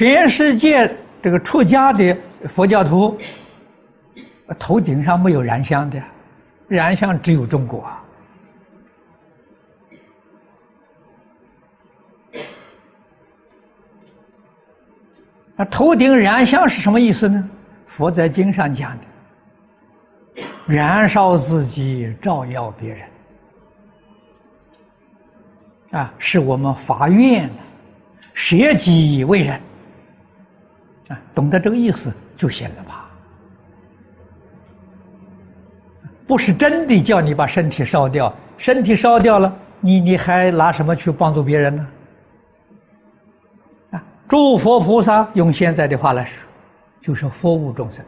全世界这个出家的佛教徒，头顶上没有燃香的，燃香只有中国。那头顶燃香是什么意思呢？佛在经上讲的，燃烧自己，照耀别人，啊，是我们发愿，舍己为人，啊，懂得这个意思就行了吧？不是真的叫你把身体烧掉，身体烧掉了，你你还拿什么去帮助别人呢？啊诸佛菩萨用现在的话来说，就是服务众生，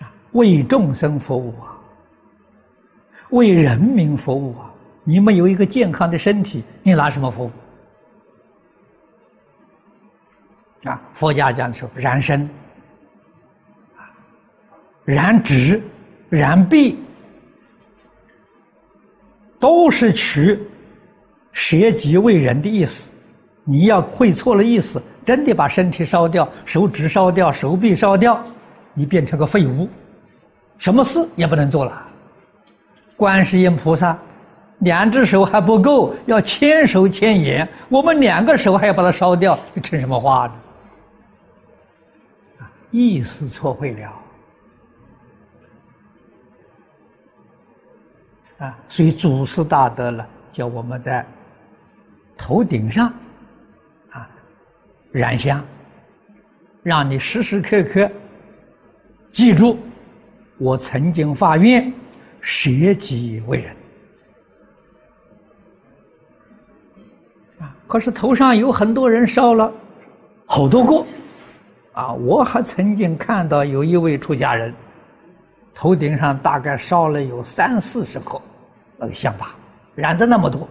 啊，为众生服务啊，为人民服务啊。你没有一个健康的身体，你拿什么服务？啊，佛家讲的说燃身，啊，燃指、燃臂，都是取舍己为人的意思。你要会错了意思，真的把身体烧掉，手指烧掉，手臂烧掉，你变成个废物，什么事也不能做了。观世音菩萨，两只手还不够，要千手千眼，我们两个手还要把它烧掉，这成什么话呢？意思错会了。啊，所以祖师大德了，叫我们在头顶上啊。燃香，让你时时刻刻记住，我曾经发愿舍己为人啊！可是头上有很多人烧了好多个啊！我还曾经看到有一位出家人，头顶上大概烧了有三四十颗那个香吧，燃的那么多，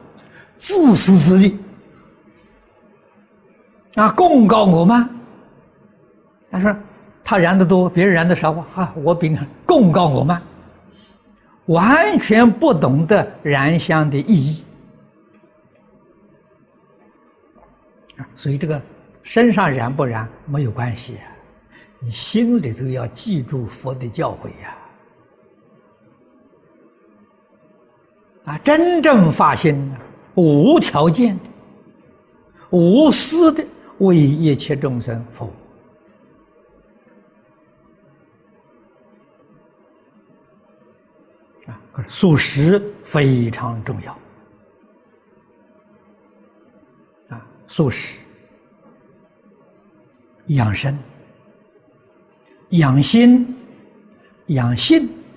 自私自利。啊，功高我慢。他说他燃的多，别人燃的少啊！我比你功高我慢，完全不懂得燃香的意义啊！所以这个身上燃不燃没有关系，你心里头要记住佛的教诲呀！啊，真正发心，无条件的、无私的。为一切众生服务啊，可是素食非常重要啊，素食养生、养心、养性。